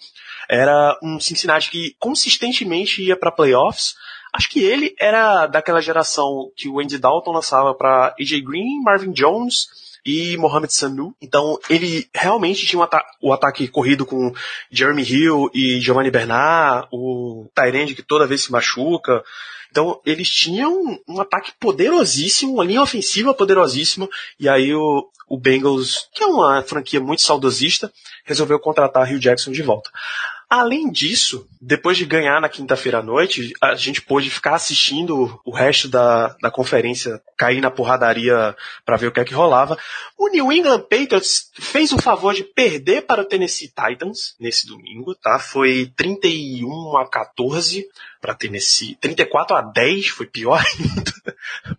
era um Cincinnati que consistentemente ia para playoffs. Acho que ele era daquela geração que o Andy Dalton lançava para AJ Green, Marvin Jones e Mohamed Sanu. Então ele realmente tinha um ata o ataque corrido com Jeremy Hill e Giovanni Bernard, o Tyrande que toda vez se machuca. Então eles tinham um ataque poderosíssimo, uma linha ofensiva poderosíssima, e aí o, o Bengals, que é uma franquia muito saudosista, resolveu contratar Rio Jackson de volta. Além disso, depois de ganhar na quinta-feira à noite, a gente pôde ficar assistindo o resto da, da conferência cair na porradaria para ver o que é que rolava. O New England Patriots fez o favor de perder para o Tennessee Titans nesse domingo, tá? Foi 31 a 14 para Tennessee, 34 a 10, foi pior ainda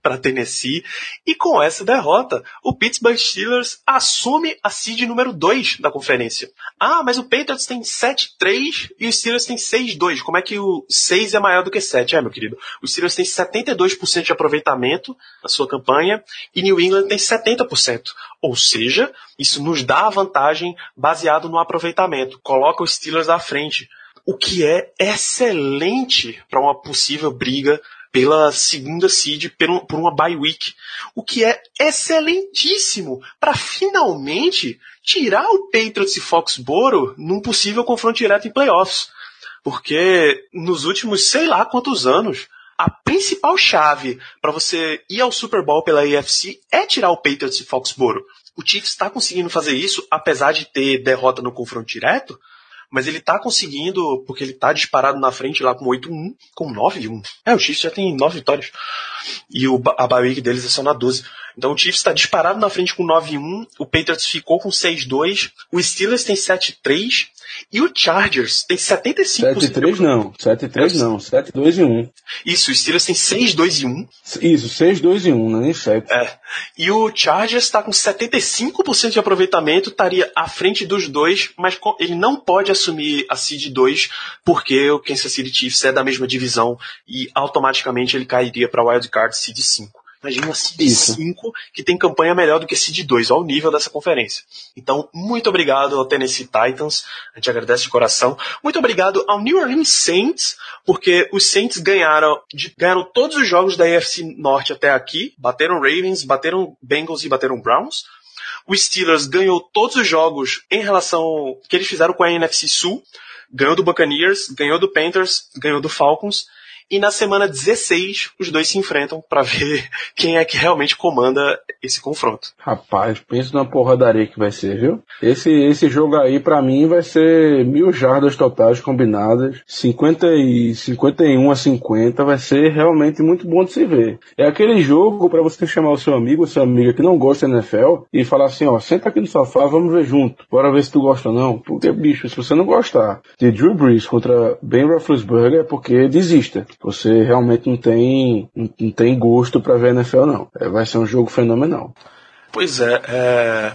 para Tennessee. E com essa derrota, o Pittsburgh Steelers assume a seed número 2 da conferência. Ah, mas o Patriots tem 7-3 e os Steelers tem 6-2. Como é que o 6 é maior do que 7? É, meu querido. Os Steelers têm 72% de aproveitamento na sua campanha e New England tem 70%. Ou seja, isso nos dá a vantagem baseado no aproveitamento. Coloca os Steelers à frente. O que é excelente para uma possível briga pela segunda seed por, uma bye week. O que é excelentíssimo para finalmente tirar o Patriots e Foxboro num possível confronto direto em playoffs. Porque nos últimos sei lá quantos anos, a principal chave para você ir ao Super Bowl pela AFC é tirar o Patriots e Foxboro. O Chiefs está conseguindo fazer isso, apesar de ter derrota no confronto direto, mas ele tá conseguindo, porque ele tá disparado na frente lá com 8-1, com 9-1. É, o Chiefs já tem 9 vitórias. E o, a bye week deles é só na 12. Então o Chiefs está disparado na frente com 9-1, o Patriots ficou com 6-2, o Steelers tem 7-3 e o Chargers tem 75%. 7-3 não, 7-3 não, 7-2 e 1. Isso, o Steelers tem 6-2 e 1. Isso, 6, 2 e 1, não é nem 7. É. E o Chargers está com 75% de aproveitamento, estaria à frente dos dois, mas ele não pode assumir a seed 2 porque o Kansas City Chiefs é da mesma divisão e automaticamente ele cairia para Wild Card seed 5. Imagina seed Isso. 5 que tem campanha melhor do que seed 2, ao nível dessa conferência. Então, muito obrigado ao Tennessee Titans, a gente agradece de coração. Muito obrigado ao New Orleans Saints, porque os Saints ganharam, de- ganharam todos os jogos da AFC Norte até aqui, bateram Ravens, bateram Bengals e bateram Browns. O Steelers ganhou todos os jogos em relação que eles fizeram com a NFC Sul, ganhou do Buccaneers, ganhou do Panthers, ganhou do Falcons. E na semana 16, os dois se enfrentam para ver quem é que realmente comanda esse confronto. Rapaz, pensa numa porradaria que vai ser, viu? Esse, esse jogo aí, pra mim, vai ser mil jardas totais combinadas, 50 e 51 a 50, vai ser realmente muito bom de se ver. É aquele jogo pra você chamar o seu amigo, sua amiga que não gosta da NFL, e falar assim, ó, senta aqui no sofá, vamos ver junto, bora ver se tu gosta ou não. Porque, bicho, se você não gostar de Drew Brees contra Ben Roethlisberger, é porque desista. Você realmente não tem, não tem gosto pra ver NFL, não. É, vai ser um jogo fenomenal. Pois é, é,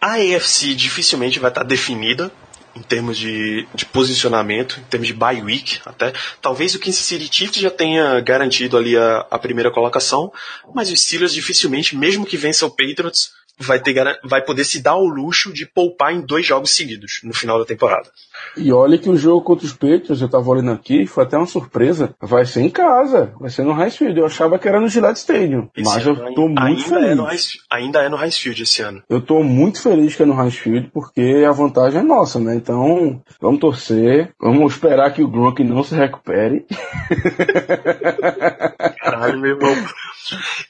a AFC dificilmente vai estar definida em termos de, de posicionamento, em termos de bye week até. Talvez o Kansas City Chiefs já tenha garantido ali a, a primeira colocação, mas o Steelers dificilmente, mesmo que vença o Patriots, vai, ter, vai poder se dar o luxo de poupar em dois jogos seguidos no final da temporada. E olha que o jogo contra os Patriots, eu tava olhando aqui, foi até uma surpresa. Vai ser em casa, vai ser no Heinz Field. Eu achava que era no Gillette Stadium. Esse mas eu tô muito ainda feliz. É no Heinz, ainda é no Heinz Field esse ano. Eu tô muito feliz que é no Heinz Field, porque a vantagem é nossa, né? Então, vamos torcer, vamos esperar que o Gronk não se recupere. Caralho, meu irmão.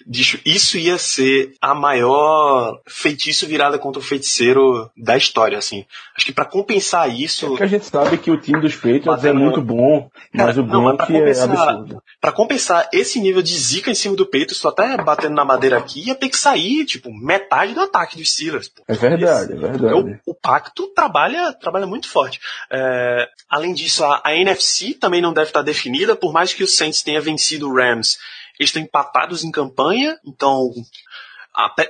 Bicho, isso ia ser a maior feitiço virada contra o feiticeiro da história, assim. Acho que pra compensar isso, Porque a gente sabe que o time dos Patriots é Batendo- muito bom, mas Cara, o mas pra Gronk é compensar- absurdo. Pra compensar esse nível de zica em cima do peito, só até batendo na madeira aqui, ia ter que sair, tipo, metade do ataque dos Steelers. pô. É verdade, é verdade. O, o pacto trabalha, trabalha muito forte. É, além disso, a, a NFC também não deve estar definida, por mais que o Saints tenha vencido o Rams, eles estão empatados em campanha, então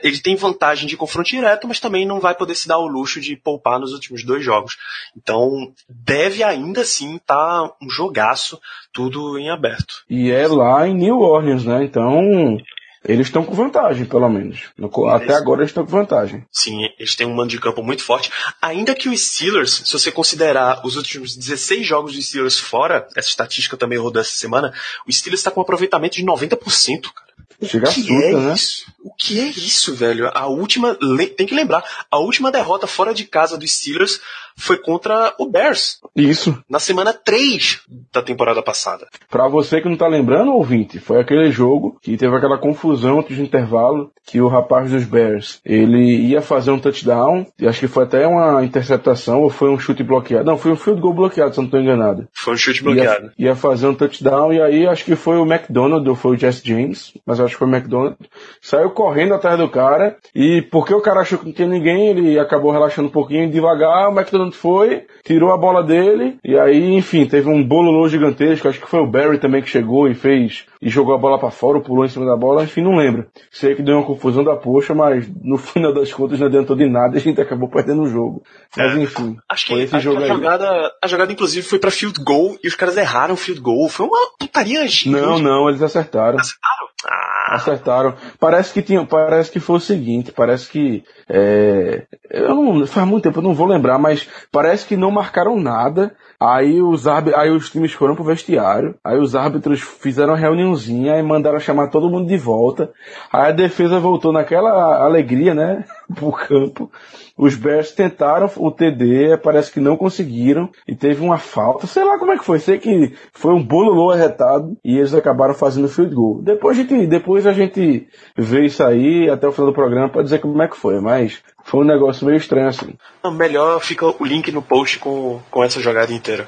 ele tem vantagem de confronto direto, mas também não vai poder se dar o luxo de poupar nos últimos dois jogos. Então deve ainda assim estar um jogaço, tudo em aberto. E é lá em New Orleans, né? Então, eles estão com vantagem, pelo menos. Até Isso. agora eles estão com vantagem. Sim, eles têm um mando de campo muito forte. Ainda que os Steelers, se você considerar os últimos 16 jogos dos Steelers fora, essa estatística também rodou essa semana, o Steelers está com um aproveitamento de 90%, cara. Chega O que assusta, é né? isso? O que é isso, velho? A última, tem que lembrar, a última derrota fora de casa dos Steelers foi contra o Bears, Isso. na semana 3 da temporada passada. Pra você que não tá lembrando, ouvinte, foi aquele jogo que teve aquela confusão antes do intervalo, que o rapaz dos Bears, ele ia fazer um touchdown, e acho que foi até uma interceptação, ou foi um chute bloqueado. Não, foi um field goal bloqueado, se eu não tô enganado. Foi um chute bloqueado. Ia, ia fazer um touchdown, e aí acho que foi o McDonald, ou foi o Jesse James, mas acho que foi o McDonald, saiu correndo atrás do cara, e porque o cara achou que não tinha ninguém, ele acabou relaxando um pouquinho devagar, o McDonald foi, tirou a bola dele, e aí, enfim, teve um bololô gigantesco, acho que foi o Barry também que chegou e fez, e jogou a bola pra fora, ou pulou em cima da bola, enfim, não lembro. Sei que deu uma confusão da poxa, mas no final das contas não adiantou de nada, a gente acabou perdendo o jogo. Mas É. enfim, Acho que, foi esse jogo que a aí. jogada, a jogada inclusive foi pra field goal e os caras erraram o field goal. Foi uma putaria gigante. Não, não, eles acertaram. Acertaram? Ah, Acertaram. Parece que tinha, parece que foi o seguinte, parece que é, eu não, faz muito tempo, eu não vou lembrar, mas parece que não marcaram nada. Aí os árbitros, aí os times foram pro vestiário, aí os árbitros fizeram uma reuniãozinha e mandaram chamar todo mundo de volta. Aí a defesa voltou naquela alegria, né? pro campo. Os Bears tentaram o TD, parece que não conseguiram e teve uma falta. Sei lá como é que foi. Sei que foi um bololô arretado e eles acabaram fazendo field goal. Depois a gente, depois a gente vê isso aí até o final do programa para dizer como é que foi. Mas foi um negócio meio estranho assim. Melhor fica o link no post com, com essa jogada inteira.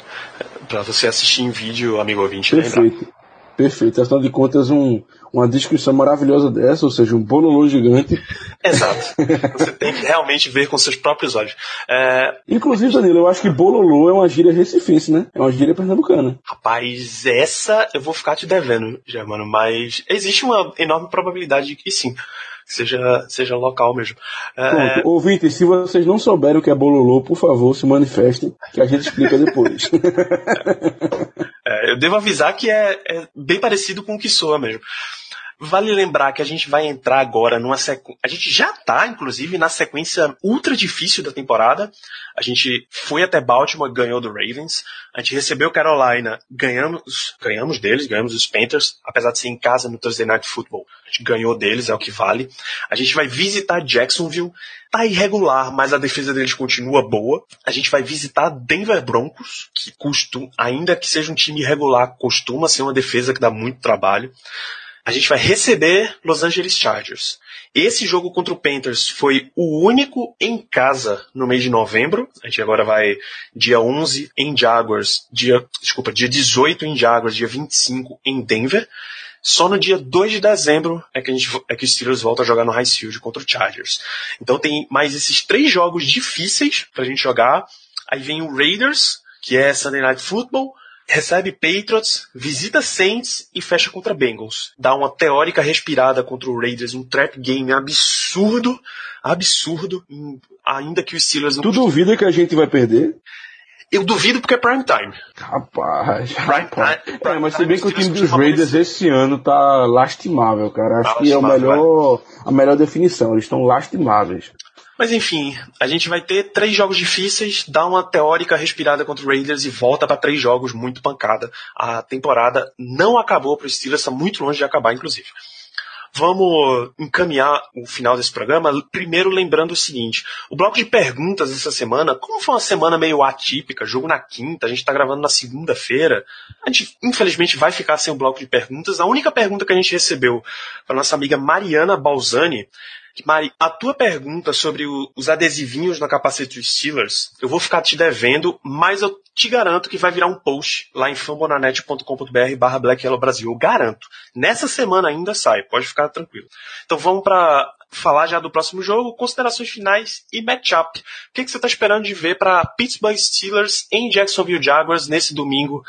Pra você assistir em vídeo, amigo ouvinte. Perfeito. Lembrar. Perfeito. Afinal de contas, um, uma descrição maravilhosa dessa, ou seja, um bololô gigante. Exato. Você tem que realmente ver com seus próprios olhos. É... Inclusive, Danilo, eu acho que bololô é uma gíria recifense, né? É uma gíria pernambucana. Rapaz, essa eu vou ficar te devendo, Germano, mas existe uma enorme probabilidade de que sim seja, seja local mesmo. É... Ouvinte, se vocês não souberem o que é bololô, por favor, se manifestem, que a gente explica depois. é, eu devo avisar que é, é bem parecido com o que soa mesmo. Vale lembrar que a gente vai entrar agora numa sequência. A gente já tá, inclusive, na sequência ultra difícil da temporada. A gente foi até Baltimore, ganhou do Ravens. A gente recebeu Carolina, ganhamos, ganhamos deles, ganhamos os Panthers, apesar de ser em casa no Thursday Night Football. A gente ganhou deles, é o que vale. A gente vai visitar Jacksonville. Tá irregular, mas a defesa deles continua boa. A gente vai visitar Denver Broncos, que costuma, ainda que seja um time irregular, costuma ser uma defesa que dá muito trabalho a gente vai receber Los Angeles Chargers. Esse jogo contra o Panthers foi o único em casa no mês de novembro. A gente agora vai dia 11 em Jaguars, dia, desculpa, dia 18 em Jaguars, dia 25 em Denver. Só no dia 2 de dezembro é que, a gente, é que os Steelers voltam a jogar no High Field contra o Chargers. Então tem mais esses três jogos difíceis pra gente jogar. Aí vem o Raiders, que é Sunday Night Football recebe Patriots, visita Saints e fecha contra Bengals. Dá uma teórica respirada contra o Raiders, um trap game absurdo, absurdo, ainda que os Steelers não... Tu duvida que a gente vai perder? Eu duvido porque é prime time. Rapaz, prime. Time, prime é, mas se bem que o time dos Raiders esse ano tá lastimável, cara. Acho tá que é o melhor, a melhor definição. Eles estão lastimáveis. Mas enfim, a gente vai ter três jogos difíceis, dá uma teórica respirada contra o Raiders e volta para três jogos muito pancada. A temporada não acabou para o Steelers, está muito longe de acabar, inclusive. Vamos encaminhar o final desse programa, primeiro lembrando o seguinte: o bloco de perguntas essa semana, como foi uma semana meio atípica, jogo na quinta, a gente está gravando na segunda-feira, a gente infelizmente vai ficar sem o bloco de perguntas. A única pergunta que a gente recebeu para nossa amiga Mariana Balzani Mari, a tua pergunta sobre o, os adesivinhos na capacete dos Steelers, eu vou ficar te devendo, mas eu te garanto que vai virar um post lá em fambonanet.com.br barra Black Brasil. Eu garanto. Nessa semana ainda sai, pode ficar tranquilo. Então vamos para falar já do próximo jogo, considerações finais e matchup. O que, que você está esperando de ver para Pittsburgh Steelers em Jacksonville Jaguars nesse domingo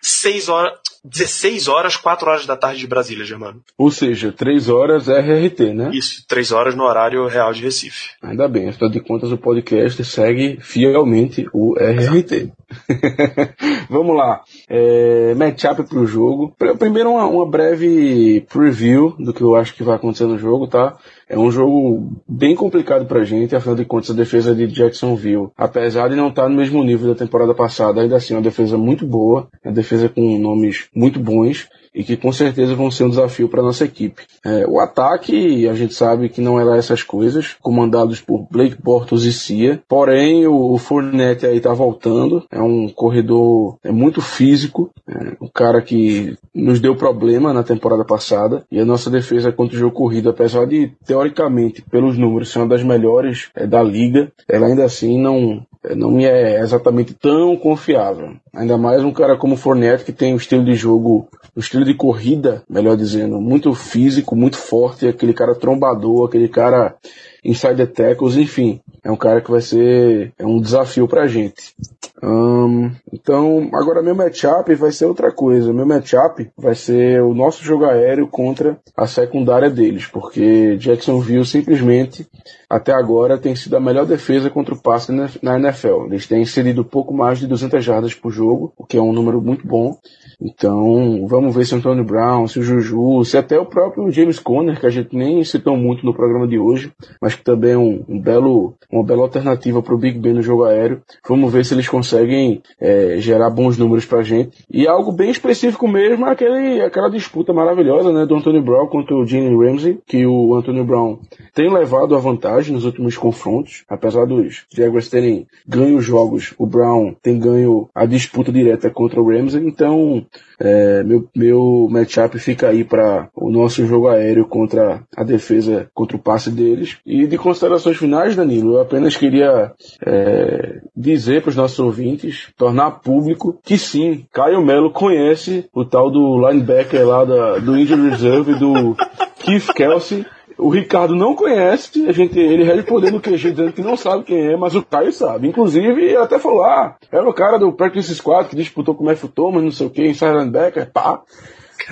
6 horas, 16 horas, 4 horas da tarde de Brasília, Germano. Ou seja, 3 horas é RRT, né? Isso, 3 horas no horário real de Recife. Ainda bem, afinal de contas o podcast segue fielmente o RRT. Vamos lá. É, matchup para o jogo. Primeiro, uma, uma breve preview do que eu acho que vai acontecer no jogo, tá? É um jogo bem complicado pra gente, afinal de contas a defesa de Jacksonville, apesar de não estar no mesmo nível da temporada passada, ainda assim é uma defesa muito boa, é uma defesa com nomes muito bons, e que com certeza vão ser um desafio para nossa equipe. É, o ataque, a gente sabe que não é lá essas coisas, comandados por Blake Bortles e Cia, porém o, o Fournette aí tá voltando, é um corredor é muito físico, é um cara que nos deu problema na temporada passada, e a nossa defesa contra o jogo corrido, apesar de, teoricamente, pelos números, ser uma das melhores é, da liga, ela ainda assim não, não me é exatamente tão confiável. Ainda mais um cara como o Fournette, que tem um estilo de jogo, um estilo de corrida, melhor dizendo, muito físico, muito forte, aquele cara trombador, aquele cara inside tackles, enfim, é um cara que vai ser é um desafio pra gente. Um, então, agora meu matchup vai ser outra coisa. Meu matchup vai ser o nosso jogo aéreo contra a secundária deles, porque Jacksonville simplesmente até agora tem sido a melhor defesa contra o passe na NFL. Eles têm cedido pouco mais de 200 jardas por jogo, o que é um número muito bom. Então, vamos ver se o Antônio Brown, se o Juju, se até o próprio James Conner, que a gente nem citou muito no programa de hoje, mas que também é um, um belo, uma bela alternativa para o Big Ben no jogo aéreo. Vamos ver se eles conseguem é, gerar bons números pra gente. E algo bem específico mesmo é aquele, aquela disputa maravilhosa, né, do Anthony Brown contra o Gene Ramsey, que o Anthony Brown tem levado a vantagem nos últimos confrontos, apesar dos Jaguars terem ganho os jogos, o Brown tem ganho a disputa direta contra o Ramsey, então é, meu, meu matchup fica aí para o nosso jogo aéreo contra a defesa, contra o passe deles. E de considerações finais, Danilo, eu apenas queria é, dizer para os nossos ouvintes, tornar público que sim, Caio Melo conhece o tal do linebacker lá da, do Injury Reserve do Keith Kelsey o Ricardo não conhece, a gente, ele respondeu no QG dizendo que não sabe quem é, mas o Caio sabe. Inclusive, ele até falou, ah, era o cara do Practice Squad que disputou com o Matthew Thomas, não sei o que, em Silent Becker, pá.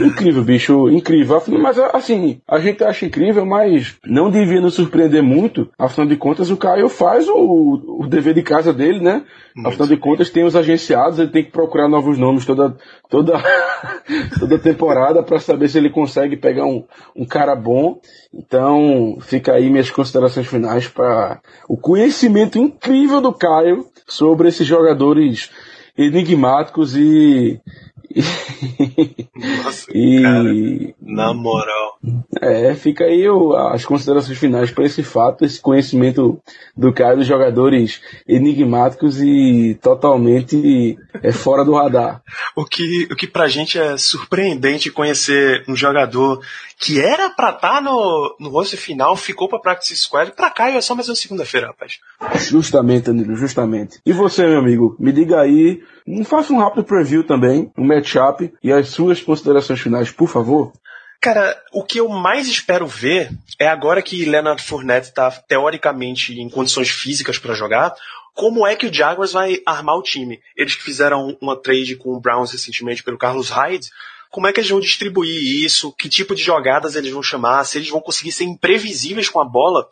Incrível, bicho, incrível. Mas assim, a gente acha incrível, mas não devia nos surpreender muito. Afinal de contas, o Caio faz o, o dever de casa dele, né? Muito Afinal de contas, tem os agenciados, ele tem que procurar novos nomes toda, toda, toda temporada para saber se ele consegue pegar um, um cara bom. Então, fica aí minhas considerações finais para o conhecimento incrível do Caio sobre esses jogadores enigmáticos e nossa, e... cara, na moral. É, fica aí o, as considerações finais para esse fato, esse conhecimento do cara dos jogadores enigmáticos e totalmente é, fora do radar. O que, o que pra gente é surpreendente conhecer um jogador que era pra estar tá no, no rosto final, ficou pra Practice Squad, pra cá é só mais uma segunda-feira, rapaz. Justamente, Danilo, justamente. E você, meu amigo, me diga aí Faça um rápido preview também, um matchup e as suas considerações finais, por favor. Cara, o que eu mais espero ver é agora que Leonard Fournette está teoricamente em condições físicas para jogar, como é que o Jaguars vai armar o time? Eles que fizeram uma trade com o Browns recentemente pelo Carlos Hyde, como é que eles vão distribuir isso? Que tipo de jogadas eles vão chamar? Se eles vão conseguir ser imprevisíveis com a bola?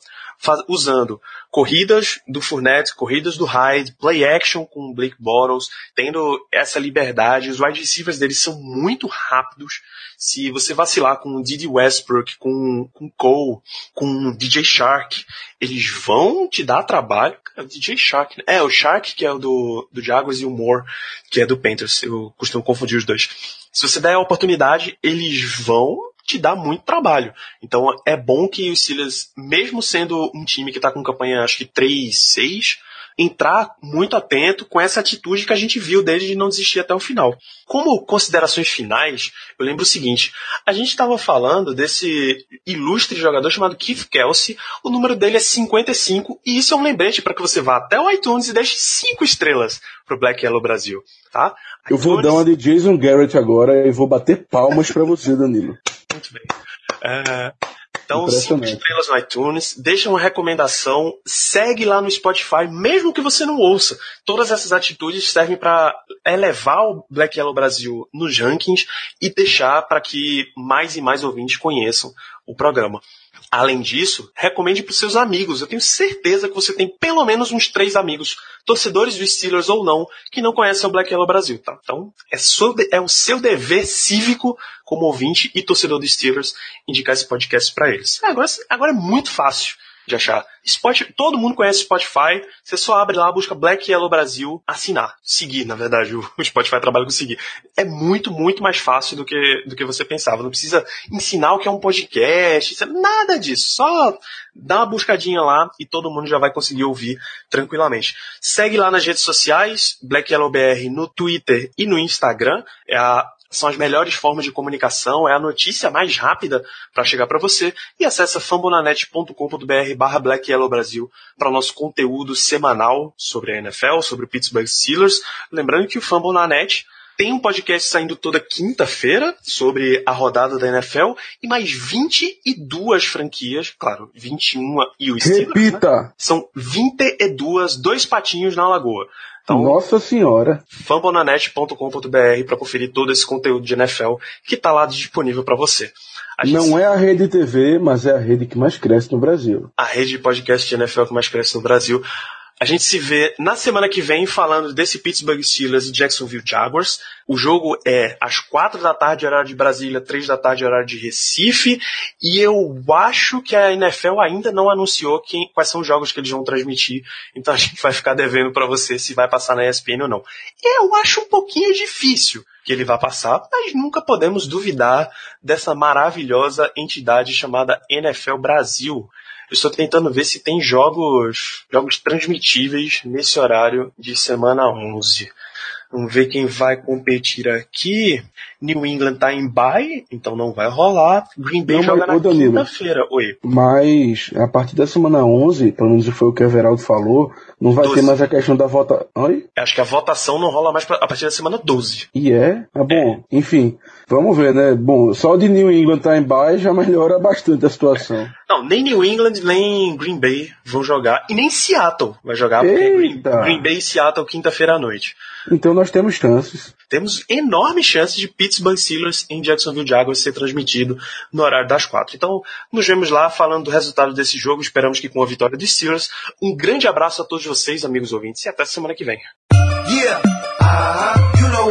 Usando corridas do Fournette, corridas do Hyde, play action com o Blake Bottles, tendo essa liberdade. Os wide receivers deles são muito rápidos. Se você vacilar com o Didi Westbrook, com, com Cole, com o DJ Shark, eles vão te dar trabalho. É o DJ Shark, né? É, o Shark que é o do, do Jaguars e o Moore, que é do Panthers. Eu costumo confundir os dois. Se você der a oportunidade, eles vão te dá muito trabalho. Então é bom que os Steelers, mesmo sendo um time que está com campanha acho que 3-6, entrar muito atento com essa atitude que a gente viu desde de não desistir até o final. Como considerações finais, eu lembro o seguinte: a gente estava falando desse ilustre jogador chamado Keith Kelsey, o número dele é 55, e isso é um lembrete para que você vá até o iTunes e deixe 5 estrelas pro Black Yellow Brasil, tá? Eu vou dar uma de Jason Garrett agora e vou bater palmas para você, Danilo. Muito bem. É, então, cinco estrelas no iTunes, deixa uma recomendação, segue lá no Spotify, mesmo que você não ouça. Todas essas atitudes servem para elevar o Black Yellow Brasil nos rankings e deixar para que mais e mais ouvintes conheçam o programa. Além disso, recomende para os seus amigos. Eu tenho certeza que você tem pelo menos uns três amigos, torcedores dos Steelers ou não, que não conhecem o Black Yellow Brasil, tá? Então, é, é o seu dever cívico como ouvinte e torcedor dos Steelers indicar esse podcast para eles. Agora, agora é muito fácil de achar. Spotify, todo mundo conhece Spotify, você só abre lá, busca Black Yellow Brasil, assinar, seguir, na verdade, o Spotify trabalha com seguir. É muito, muito mais fácil do que, do que você pensava. Não precisa ensinar o que é um podcast, nada disso. Só dá uma buscadinha lá e todo mundo já vai conseguir ouvir tranquilamente. Segue lá nas redes sociais, Black Yellow BR no Twitter e no Instagram. É a são as melhores formas de comunicação, é a notícia mais rápida para chegar para você e acessa fambonanet.com.br barra Black Yellow Brasil para o nosso conteúdo semanal sobre a NFL, sobre o Pittsburgh Steelers. Lembrando que o Fambonanet tem um podcast saindo toda quinta-feira sobre a rodada da NFL e mais 22 franquias, claro, 21 e o Steelers. Né? Repita! Né? São 22, dois patinhos na lagoa. Então, Nossa Senhora! fambonanet.com.br para conferir todo esse conteúdo de NFL que está lá disponível para você. Não é a rede TV, mas é a rede que mais cresce no Brasil. A rede de podcast de NFL que mais cresce no Brasil. A gente se vê na semana que vem falando desse Pittsburgh Steelers e Jacksonville Jaguars. O jogo é às quatro da tarde, horário de Brasília, três da tarde, horário de Recife. E eu acho que a NFL ainda não anunciou quem, quais são os jogos que eles vão transmitir. Então a gente vai ficar devendo para você se vai passar na ESPN ou não. Eu acho um pouquinho difícil que ele vá passar, mas nunca podemos duvidar dessa maravilhosa entidade chamada NFL Brasil. Eu estou tentando ver se tem jogos, jogos transmitíveis nesse horário de semana 11. Vamos ver quem vai competir aqui. New England tá em bye, então não vai rolar. Green Bay Não, joga mas, na quinta-feira. Oi. Mas a partir da semana 11, pelo menos foi o que o Everaldo falou, não vai Doze. ter mais a questão da volta. Oi? Acho que a votação não rola mais pra- a partir da semana 12. E é? Ah, bom, enfim, vamos ver, né? Bom, só de New England tá em bye já melhora bastante a situação. Não, nem New England, nem Green Bay vão jogar. E nem Seattle vai jogar, porque Green, Eita. Green Bay e Seattle quinta-feira à noite. Então nós temos chances. Temos enormes chances de Pittsburgh Steelers em Jacksonville Jaguars ser transmitido no horário das quatro. Então, nos vemos lá falando do resultado desse jogo. Esperamos que com a vitória dos Steelers. Um grande abraço a todos vocês, amigos ouvintes, e até semana que vem. Yeah, uh-huh. You know